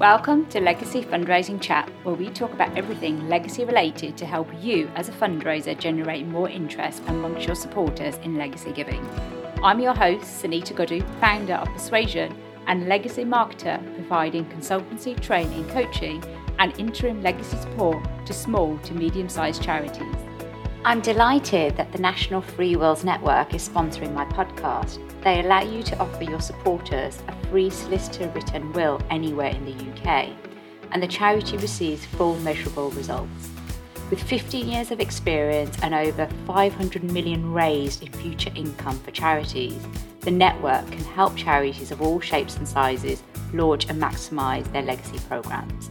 Welcome to Legacy Fundraising Chat, where we talk about everything legacy related to help you as a fundraiser generate more interest amongst your supporters in legacy giving. I'm your host, Sunita Gudu, founder of Persuasion and legacy marketer, providing consultancy, training, coaching, and interim legacy support to small to medium sized charities. I'm delighted that the National Free Wills Network is sponsoring my podcast. They allow you to offer your supporters a free solicitor written will anywhere in the UK, and the charity receives full measurable results. With 15 years of experience and over 500 million raised in future income for charities, the network can help charities of all shapes and sizes launch and maximise their legacy programmes.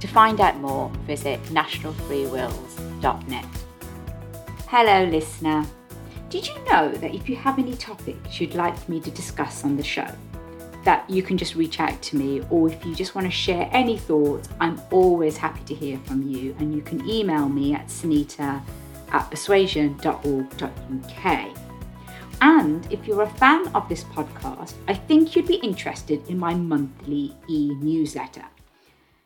To find out more, visit nationalfreewills.net. Hello, listener. Did you know that if you have any topics you'd like me to discuss on the show, that you can just reach out to me, or if you just want to share any thoughts, I'm always happy to hear from you. And you can email me at sunita at persuasion.org.uk. And if you're a fan of this podcast, I think you'd be interested in my monthly e newsletter.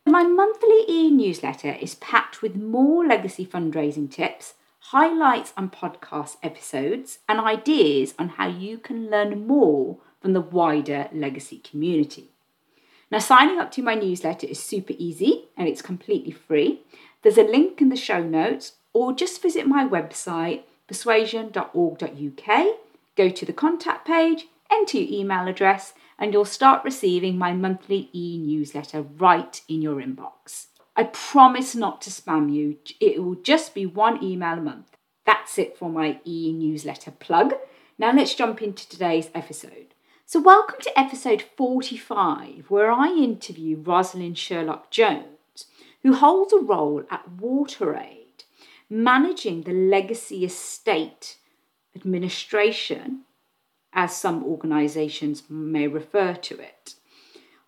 My monthly e newsletter is packed with more legacy fundraising tips highlights and podcast episodes, and ideas on how you can learn more from the wider legacy community. Now, signing up to my newsletter is super easy and it's completely free. There's a link in the show notes, or just visit my website, persuasion.org.uk, go to the contact page, enter your email address, and you'll start receiving my monthly e newsletter right in your inbox. I promise not to spam you. It will just be one email a month. That's it for my e newsletter plug. Now let's jump into today's episode. So, welcome to episode 45, where I interview Rosalind Sherlock Jones, who holds a role at WaterAid, managing the legacy estate administration, as some organisations may refer to it.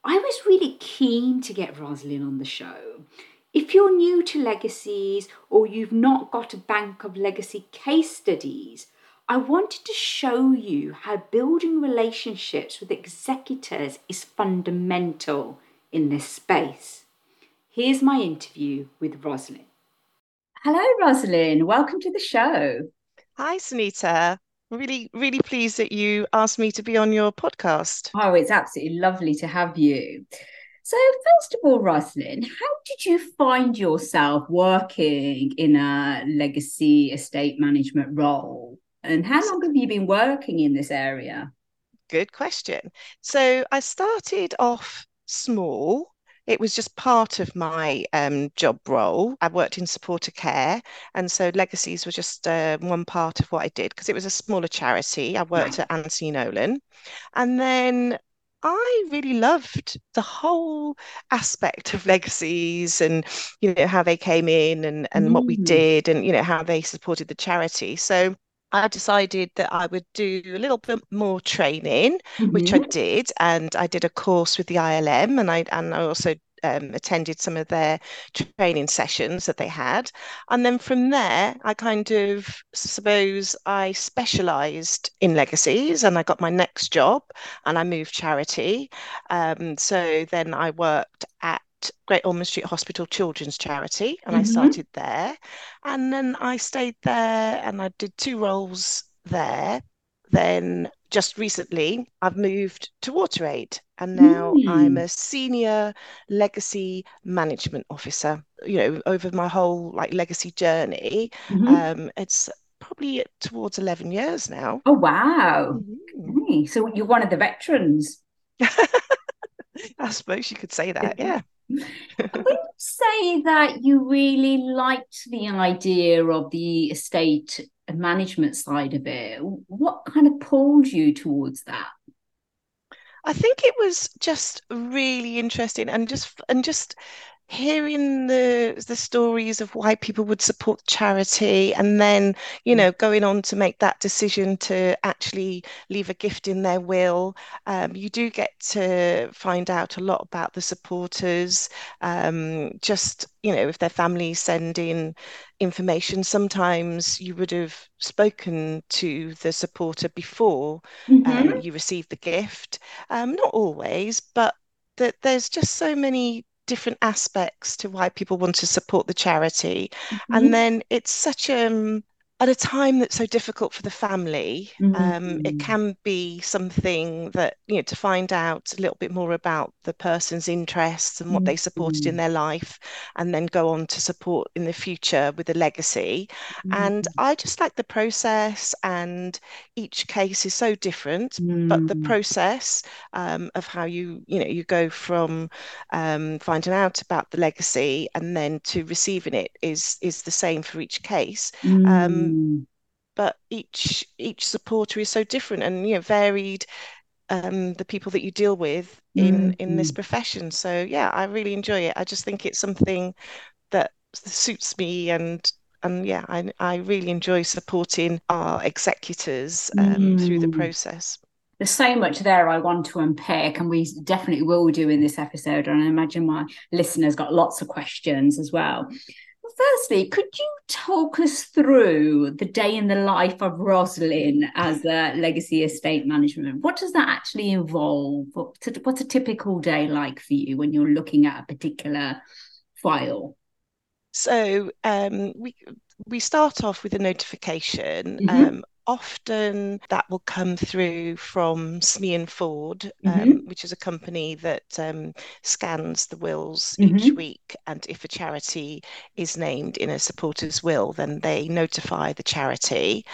I was really keen to get Rosalind on the show. If you're new to legacies or you've not got a bank of legacy case studies, I wanted to show you how building relationships with executors is fundamental in this space. Here's my interview with Rosalind. Hello, Rosalind. Welcome to the show. Hi, Sunita really, really pleased that you asked me to be on your podcast. Oh, it's absolutely lovely to have you. So, first of all, Rosalind, how did you find yourself working in a legacy estate management role? And how long have you been working in this area? Good question. So, I started off small it was just part of my um, job role. I worked in supporter care, and so legacies were just uh, one part of what I did because it was a smaller charity. I worked at Anthony Nolan, and then I really loved the whole aspect of legacies and you know how they came in and and mm. what we mm. did and you know how they supported the charity. So I decided that I would do a little bit more training, mm-hmm. which I mm-hmm. did, and I did a course with the ILM, and I and I also um, attended some of their training sessions that they had, and then from there, I kind of suppose I specialised in legacies, and I got my next job, and I moved charity. Um, so then I worked at Great Ormond Street Hospital Children's Charity, and mm-hmm. I started there. And then I stayed there and I did two roles there. Then just recently, I've moved to WaterAid, and now mm. I'm a senior legacy management officer. You know, over my whole like legacy journey, mm-hmm. um, it's probably towards 11 years now. Oh, wow. Mm-hmm. So you're one of the veterans. I suppose you could say that, yeah. When you say that you really liked the idea of the estate management side of it, what kind of pulled you towards that? I think it was just really interesting and just and just hearing the the stories of why people would support charity and then you mm. know going on to make that decision to actually leave a gift in their will um, you do get to find out a lot about the supporters um, just you know if their families send in information sometimes you would have spoken to the supporter before mm-hmm. um, you received the gift um, not always but that there's just so many different aspects to why people want to support the charity. Mm-hmm. And then it's such um at a time that's so difficult for the family, mm-hmm. um, it can be something that, you know, to find out a little bit more about the person's interests and what mm-hmm. they supported in mm-hmm. their life, and then go on to support in the future with a legacy. Mm-hmm. And I just like the process, and each case is so different, but the mm. process um, of how you, you know, you go from um, finding out about the legacy and then to receiving it is is the same for each case. Um, Mm. But each each supporter is so different and you know varied. Um, the people that you deal with in mm. in this mm. profession. So yeah, I really enjoy it. I just think it's something that suits me and and yeah, I I really enjoy supporting our executors um, mm. through the mm. process there's so much there I want to unpick, and we definitely will do in this episode. And I imagine my listeners got lots of questions as well firstly, could you talk us through the day in the life of Rosalind as a legacy estate management? What does that actually involve? What's a typical day like for you when you're looking at a particular file? So um, we we start off with a notification. Mm-hmm. Um, often that will come through from Smee and Ford, um, mm-hmm. which is a company that um, scans the wills mm-hmm. each week. And if a charity is named in a supporter's will, then they notify the charity.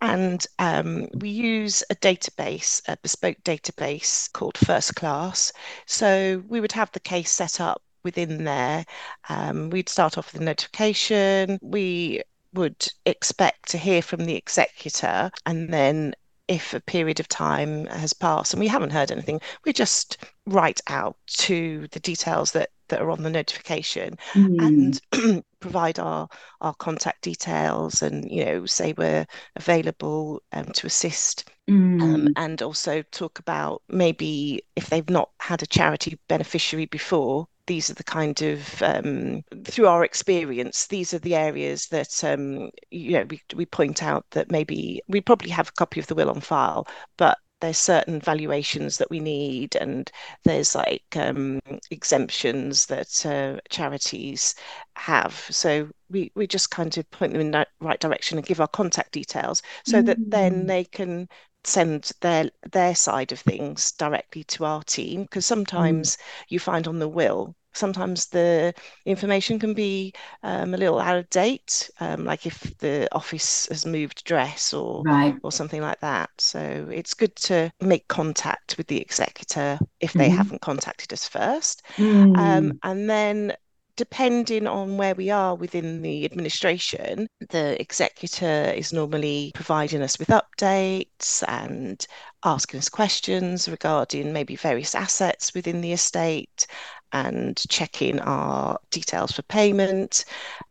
And um, we use a database, a bespoke database called First Class. So we would have the case set up within there. Um, we'd start off with a notification. We would expect to hear from the executor and then if a period of time has passed and we haven't heard anything, we just write out to the details that, that are on the notification mm. and provide our, our contact details and, you know, say we're available um, to assist. Mm. Um, and also talk about maybe if they've not had a charity beneficiary before, these are the kind of um, through our experience these are the areas that um, you know we, we point out that maybe we probably have a copy of the will on file but there's certain valuations that we need and there's like um, exemptions that uh, charities have so we we just kind of point them in the right direction and give our contact details so mm. that then mm. they can send their their side of things directly to our team because sometimes mm. you find on the will sometimes the information can be um, a little out of date, um, like if the office has moved address or right. or something like that. So it's good to make contact with the executor if they mm-hmm. haven't contacted us first, mm. um, and then depending on where we are within the administration, the executor is normally providing us with updates and asking us questions regarding maybe various assets within the estate and checking our details for payment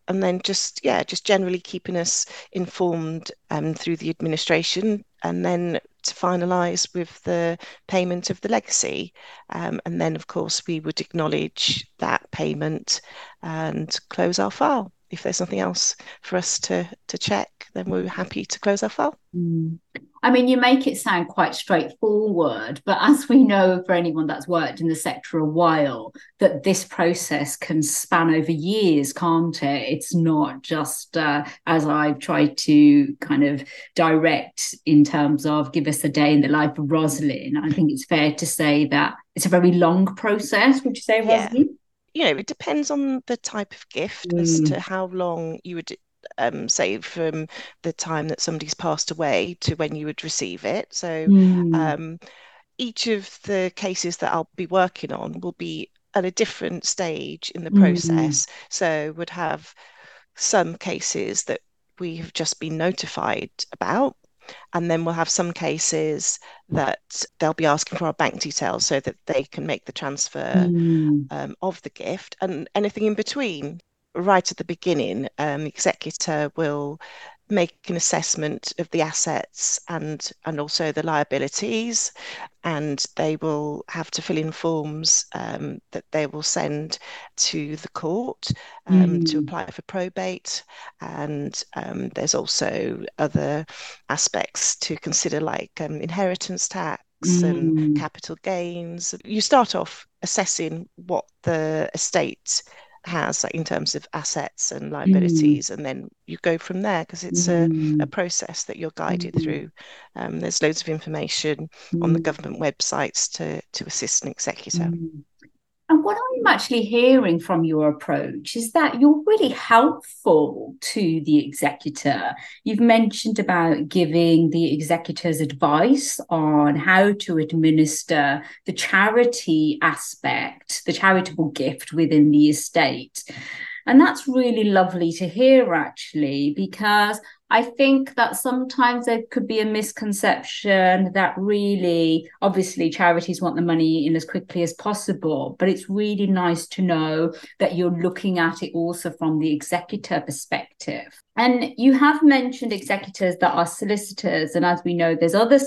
and then just yeah just generally keeping us informed um, through the administration and then to finalise with the payment of the legacy. Um, and then of course we would acknowledge that payment and close our file if there's nothing else for us to to check then we're happy to close our file mm. I mean, you make it sound quite straightforward, but as we know for anyone that's worked in the sector a while, that this process can span over years, can't it? It's not just uh, as I've tried to kind of direct in terms of give us a day in the life of Rosalind. I think it's fair to say that it's a very long process. Would you say, Rosalind? Yeah you know, it depends on the type of gift mm. as to how long you would um, say from the time that somebody's passed away to when you would receive it. So mm. um, each of the cases that I'll be working on will be at a different stage in the mm. process. Mm. So would have some cases that we have just been notified about. And then we'll have some cases that they'll be asking for our bank details so that they can make the transfer mm. um, of the gift and anything in between right at the beginning, um, the executor will make an assessment of the assets and and also the liabilities and they will have to fill in forms um, that they will send to the court um, mm. to apply for probate and um, there's also other aspects to consider like um, inheritance tax mm. and capital gains. You start off assessing what the estate has like in terms of assets and liabilities, mm. and then you go from there because it's mm. a, a process that you're guided mm. through. Um, there's loads of information on the mm. government websites to to assist an executor. And what I'm actually hearing from your approach is that you're really helpful to the executor. You've mentioned about giving the executors advice on how to administer the charity aspect, the charitable gift within the estate. And that's really lovely to hear, actually, because I think that sometimes there could be a misconception that really, obviously, charities want the money in as quickly as possible, but it's really nice to know that you're looking at it also from the executor perspective. And you have mentioned executors that are solicitors, and as we know, there's other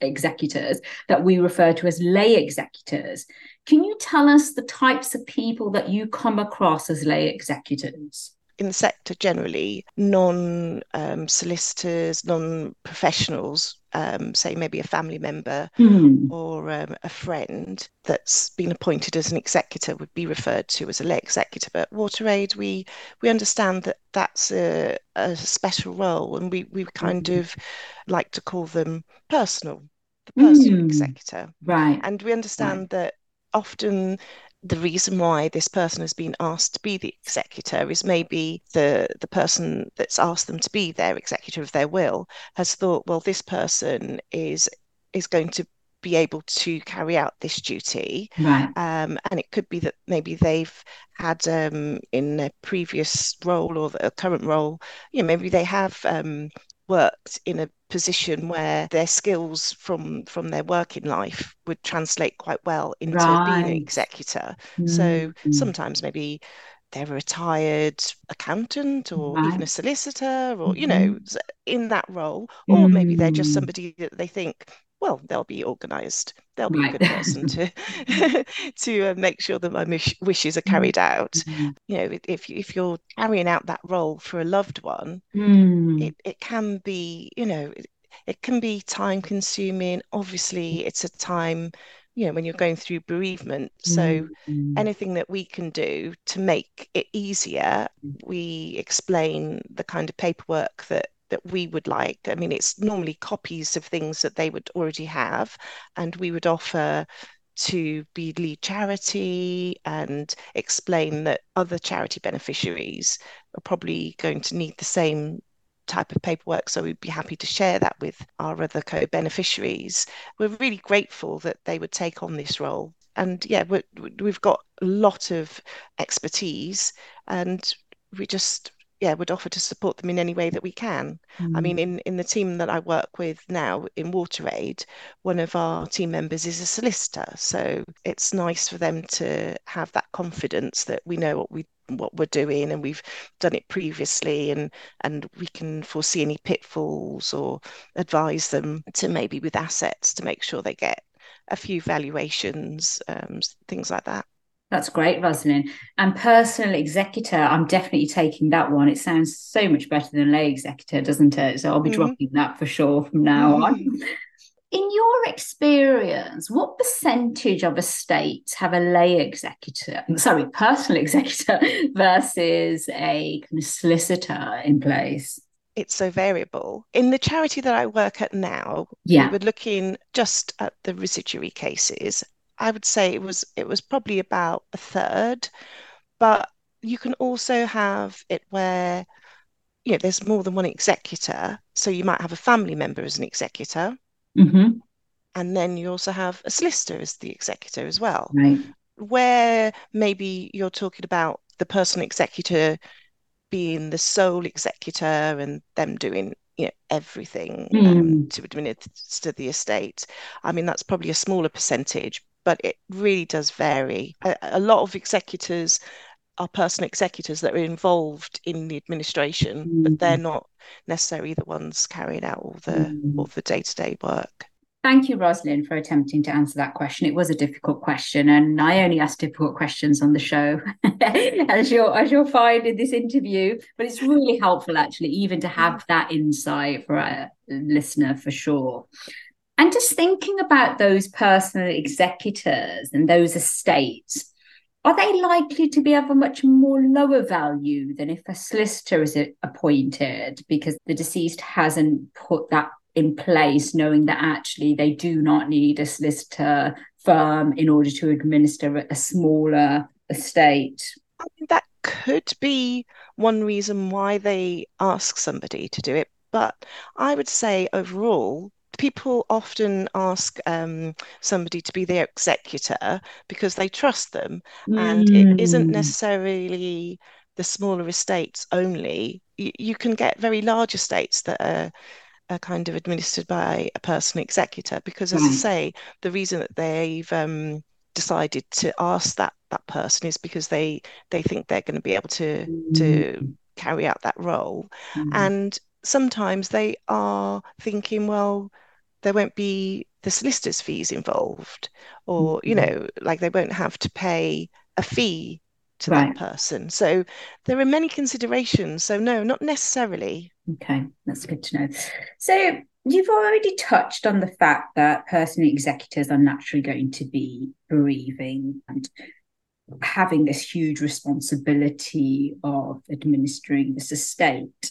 executors that we refer to as lay executors. Can you tell us the types of people that you come across as lay executors? In the sector generally, non um, solicitors, non professionals, um, say maybe a family member mm. or um, a friend that's been appointed as an executor would be referred to as a lay executor. But WaterAid, we we understand that that's a, a special role, and we we kind mm. of like to call them personal, the personal mm. executor, right? And we understand right. that often the reason why this person has been asked to be the executor is maybe the the person that's asked them to be their executor of their will has thought well this person is is going to be able to carry out this duty right. um, and it could be that maybe they've had um, in their previous role or a current role you know maybe they have um, worked in a position where their skills from from their working life would translate quite well into right. being an executor. Mm-hmm. So sometimes maybe they're a retired accountant or right. even a solicitor or you know mm-hmm. in that role or mm-hmm. maybe they're just mm. somebody that they think well, they'll be organised. They'll be right. a good person to to uh, make sure that my wishes are mm. carried out. Mm-hmm. You know, if if you're carrying out that role for a loved one, mm. it it can be, you know, it, it can be time consuming. Obviously, it's a time you know when you're going through bereavement so mm-hmm. anything that we can do to make it easier we explain the kind of paperwork that that we would like. I mean, it's normally copies of things that they would already have, and we would offer to be lead charity and explain that other charity beneficiaries are probably going to need the same type of paperwork. So we'd be happy to share that with our other co beneficiaries. We're really grateful that they would take on this role. And yeah, we have got a lot of expertise and we just yeah would offer to support them in any way that we can mm. i mean mm. in in the team that i work with now in WaterAid one of our team members is a solicitor so it's nice for them to have that confidence that we know what we what we're doing and we've done it previously and and we can foresee any pitfalls or advise them to maybe with assets to make sure they get a few valuations um, things like that that's great, Rosalind. And personal executor, I'm definitely taking that one. It sounds so much better than lay executor, doesn't it? So I'll be mm-hmm. dropping that for sure from now mm-hmm. on. In your experience, what percentage of estates have a lay executor, sorry, personal executor versus a kind of solicitor in place? it's so variable. In the charity that I work at now, yeah. we were looking just at the residuary cases I would say it was it was probably about a third, but you can also have it where you know there's more than one executor, so you might have a family member as an executor, mm-hmm. and then you also have a solicitor as the executor as well. Right. Where maybe you're talking about the personal executor being the sole executor and them doing you know everything mm. um, to administer the estate. I mean that's probably a smaller percentage, but it really does vary. A, a lot of executors are personal executors that are involved in the administration, mm-hmm. but they're not necessarily the ones carrying out all the mm-hmm. all the day to day work. Thank you, Rosalind, for attempting to answer that question. It was a difficult question, and I only ask difficult questions on the show, as you'll as you'll find in this interview. But it's really helpful, actually, even to have that insight for a listener for sure. And just thinking about those personal executors and those estates, are they likely to be of a much more lower value than if a solicitor is appointed because the deceased hasn't put that in place, knowing that actually they do not need a solicitor firm in order to administer a smaller estate? I mean, that could be one reason why they ask somebody to do it. But I would say overall, people often ask um, somebody to be their executor because they trust them. Mm. And it isn't mm. necessarily the smaller estates only. You, you can get very large estates that are are kind of administered by a personal executor because as right. I say the reason that they've um, decided to ask that that person is because they they think they're going to be able to mm. to carry out that role mm. and sometimes they are thinking well there won't be the solicitor's fees involved or mm. you know like they won't have to pay a fee to right. that person so there are many considerations so no not necessarily okay that's good to know so You've already touched on the fact that personal executors are naturally going to be bereaving and having this huge responsibility of administering this estate.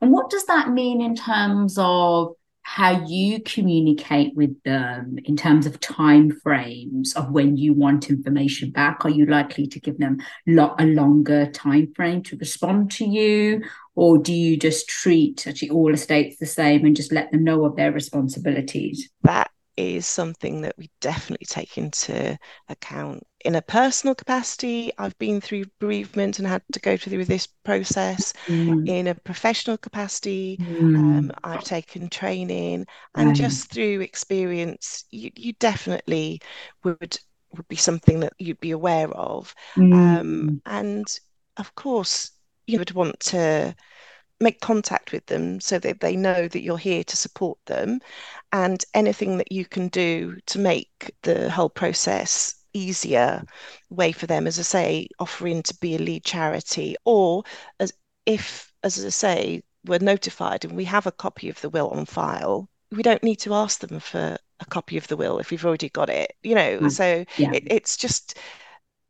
And what does that mean in terms of how you communicate with them in terms of time frames of when you want information back. Are you likely to give them lo- a longer time frame to respond to you? Or do you just treat actually all estates the same and just let them know of their responsibilities? That is something that we definitely take into account. In a personal capacity, I've been through bereavement and had to go through this process. Mm. In a professional capacity, mm. um, I've taken training, and right. just through experience, you, you definitely would would be something that you'd be aware of. Mm. Um, and of course, you would want to make contact with them so that they know that you're here to support them and anything that you can do to make the whole process easier way for them as i say offering to be a lead charity or as if as i say we're notified and we have a copy of the will on file we don't need to ask them for a copy of the will if we've already got it you know mm. so yeah. it, it's just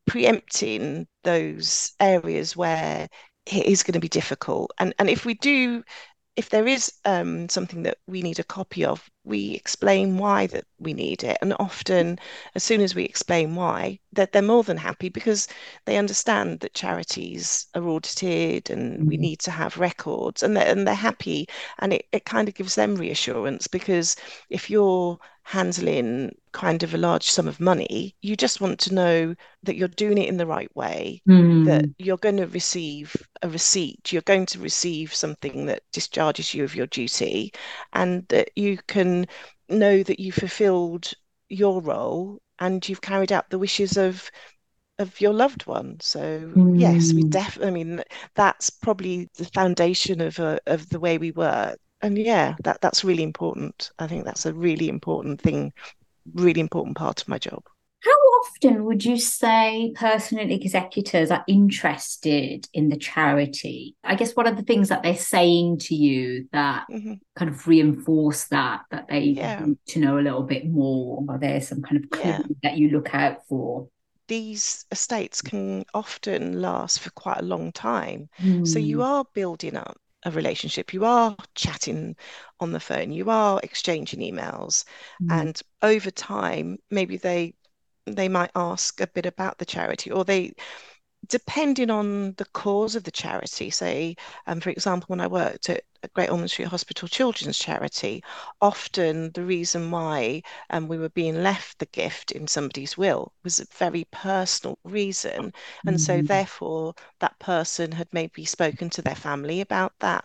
preempting those areas where it is going to be difficult. And and if we do, if there is um, something that we need a copy of, we explain why that we need it. And often, as soon as we explain why, that they're more than happy because they understand that charities are audited and mm-hmm. we need to have records, and they're, and they're happy. And it, it kind of gives them reassurance because if you're handling kind of a large sum of money, you just want to know that you're doing it in the right way, mm. that you're going to receive a receipt, you're going to receive something that discharges you of your duty, and that you can know that you fulfilled your role and you've carried out the wishes of of your loved one. So mm. yes, we mm. definitely. I mean, that's probably the foundation of uh, of the way we work and yeah, that that's really important. I think that's a really important thing, really important part of my job. How often would you say personal executors are interested in the charity? I guess what are the things that they're saying to you that mm-hmm. kind of reinforce that that they yeah. need to know a little bit more? Are there some kind of clues yeah. that you look out for? These estates can often last for quite a long time. Mm. So you hmm. are building up a relationship. You are chatting on the phone, you are exchanging emails, mm. and over time, maybe they they might ask a bit about the charity, or they depending on the cause of the charity, say, um, for example, when I worked at Great Ormond Street Hospital Children's Charity, often the reason why um, we were being left the gift in somebody's will was a very personal reason. And mm-hmm. so, therefore, that person had maybe spoken to their family about that.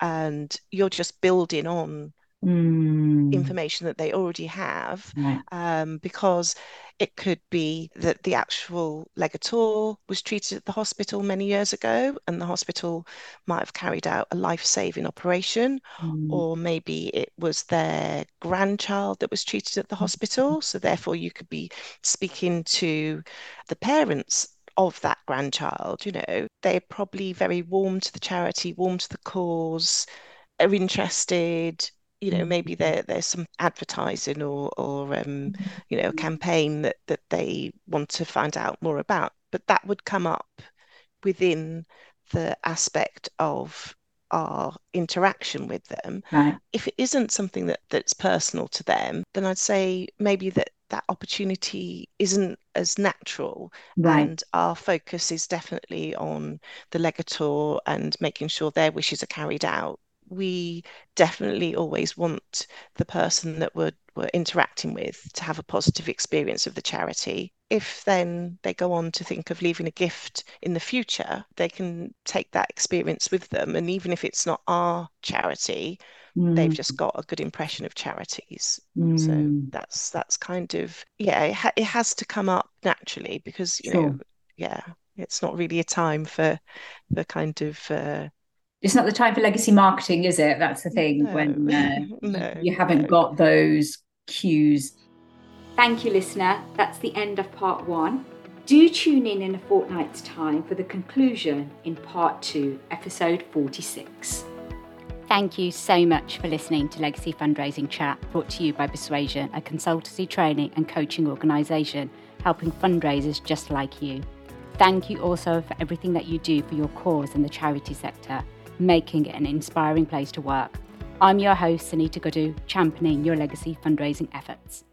And you're just building on mm. information that they already have right. um, because it could be that the actual legator was treated at the hospital many years ago and the hospital might have carried out a life saving operation, mm. or maybe it was their grandchild that was treated at the hospital. So, therefore, you could be speaking to the parents of that grandchild. You know, they're probably very warm to the charity, warm to the cause, are interested you know maybe there there's some advertising or or um, you know a campaign that that they want to find out more about but that would come up within the aspect of our interaction with them right. if it isn't something that that's personal to them then i'd say maybe that that opportunity isn't as natural right. and our focus is definitely on the legator and making sure their wishes are carried out we definitely always want the person that we're, we're interacting with to have a positive experience of the charity. If then they go on to think of leaving a gift in the future, they can take that experience with them. And even if it's not our charity, mm. they've just got a good impression of charities. Mm. So that's that's kind of yeah, it, ha- it has to come up naturally because you sure. know yeah, it's not really a time for the kind of uh, it's not the time for legacy marketing, is it? That's the thing no. when uh, no, you haven't no. got those cues. Thank you, listener. That's the end of part one. Do tune in in a fortnight's time for the conclusion in part two, episode 46. Thank you so much for listening to Legacy Fundraising Chat, brought to you by Persuasion, a consultancy training and coaching organisation helping fundraisers just like you. Thank you also for everything that you do for your cause in the charity sector making it an inspiring place to work. I'm your host, Sunita Gudu, championing your legacy fundraising efforts.